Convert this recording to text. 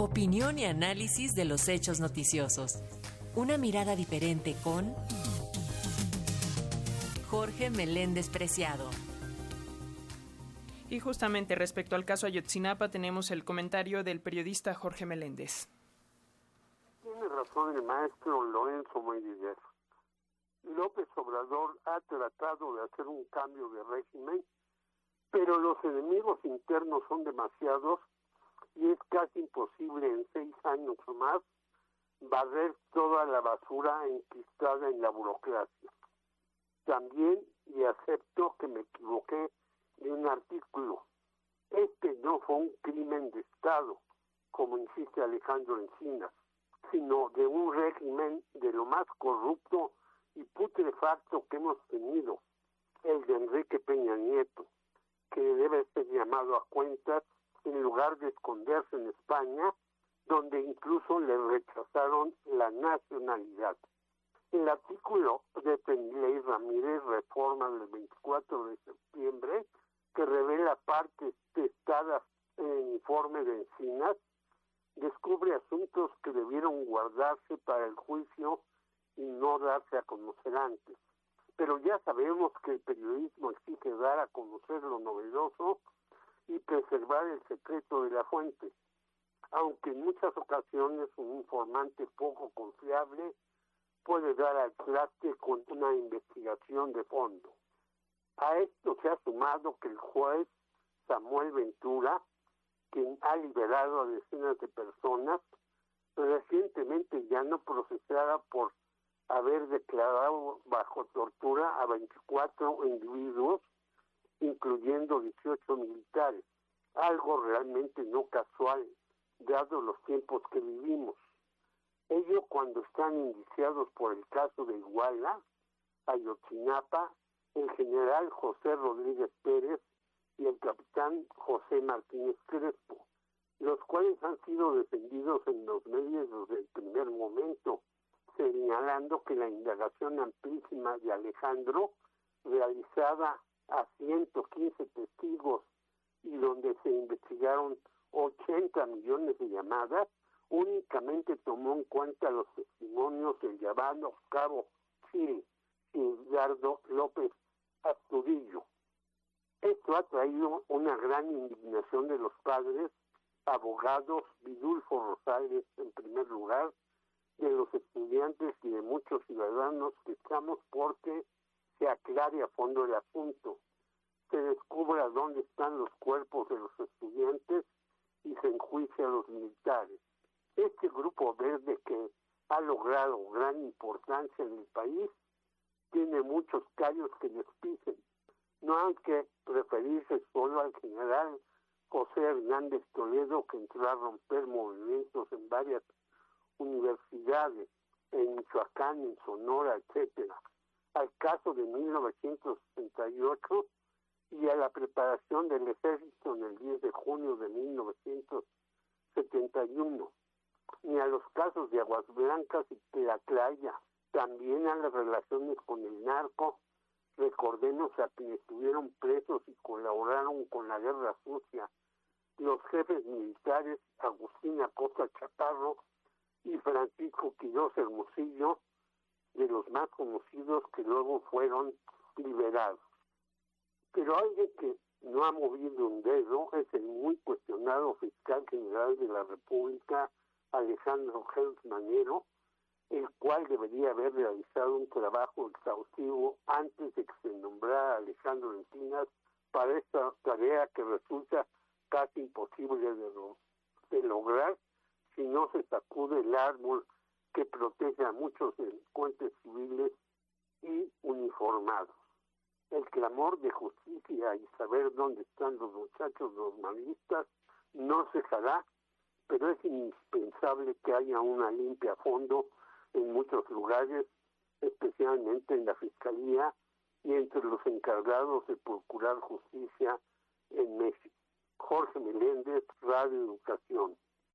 Opinión y análisis de los hechos noticiosos. Una mirada diferente con Jorge Meléndez Preciado. Y justamente respecto al caso Ayotzinapa tenemos el comentario del periodista Jorge Meléndez. Tiene razón el maestro Lorenzo Moirider. López Obrador ha tratado de hacer un cambio de régimen, pero los enemigos internos son demasiados y es casi imposible en seis años o más barrer toda la basura enquistada en la burocracia. También, y acepto que me equivoqué de un artículo, este no fue un crimen de Estado, como insiste Alejandro Encinas, sino de un régimen de lo más corrupto y putrefacto que hemos tenido, el de Enrique Peña Nieto, que debe ser llamado a cuentas en lugar de esconderse en España, donde incluso le rechazaron la nacionalidad. El artículo de Penilei Ramírez, reforma del 24 de septiembre, que revela partes testadas en el informe de Encinas, descubre asuntos que debieron guardarse para el juicio y no darse a conocer antes. Pero ya sabemos que el periodismo exige dar a conocer lo novedoso y preservar el secreto de la fuente, aunque en muchas ocasiones un informante poco confiable puede dar al traste con una investigación de fondo. A esto se ha sumado que el juez Samuel Ventura, quien ha liberado a decenas de personas, recientemente ya no procesada por haber declarado bajo tortura a 24 individuos incluyendo 18 militares, algo realmente no casual, dado los tiempos que vivimos. Ello cuando están indiciados por el caso de Iguala, Ayotzinapa, el general José Rodríguez Pérez y el capitán José Martínez Crespo, los cuales han sido defendidos en los medios desde el primer momento, señalando que la indagación amplísima de Alejandro, realizada a 115 testigos y donde se investigaron 80 millones de llamadas, únicamente tomó en cuenta los testimonios del llamado cabo Chile, Edgardo López Astudillo. Esto ha traído una gran indignación de los padres, abogados, Vidulfo Rosales en primer lugar, de los estudiantes y de muchos ciudadanos que estamos porque se aclare a fondo el asunto, se descubra dónde están los cuerpos de los estudiantes y se enjuicie a los militares. Este grupo verde que ha logrado gran importancia en el país tiene muchos callos que les pisen. No hay que referirse solo al general José Hernández Toledo que entró a romper movimientos en varias universidades, en Michoacán, en Sonora, etcétera al caso de 1968 y a la preparación del ejército en el 10 de junio de 1971, ni a los casos de Aguas Blancas y Tlatlaya, también a las relaciones con el narco, recordemos a quienes estuvieron presos y colaboraron con la guerra sucia, los jefes militares Agustín Acosta Chaparro y Francisco Quiroz Hermosillo, de los más conocidos que luego fueron liberados. Pero alguien que no ha movido un dedo es el muy cuestionado fiscal general de la República, Alejandro Gels Manero, el cual debería haber realizado un trabajo exhaustivo antes de que se nombrara Alejandro Encinas para esta tarea que resulta casi imposible de, lograr si no se sacude el árbol que a muchos delincuentes civiles y uniformados. El clamor de justicia y saber dónde están los muchachos normalistas no cejará, pero es indispensable que haya una limpia a fondo en muchos lugares, especialmente en la Fiscalía y entre los encargados de procurar justicia en México. Jorge Meléndez, Radio Educación.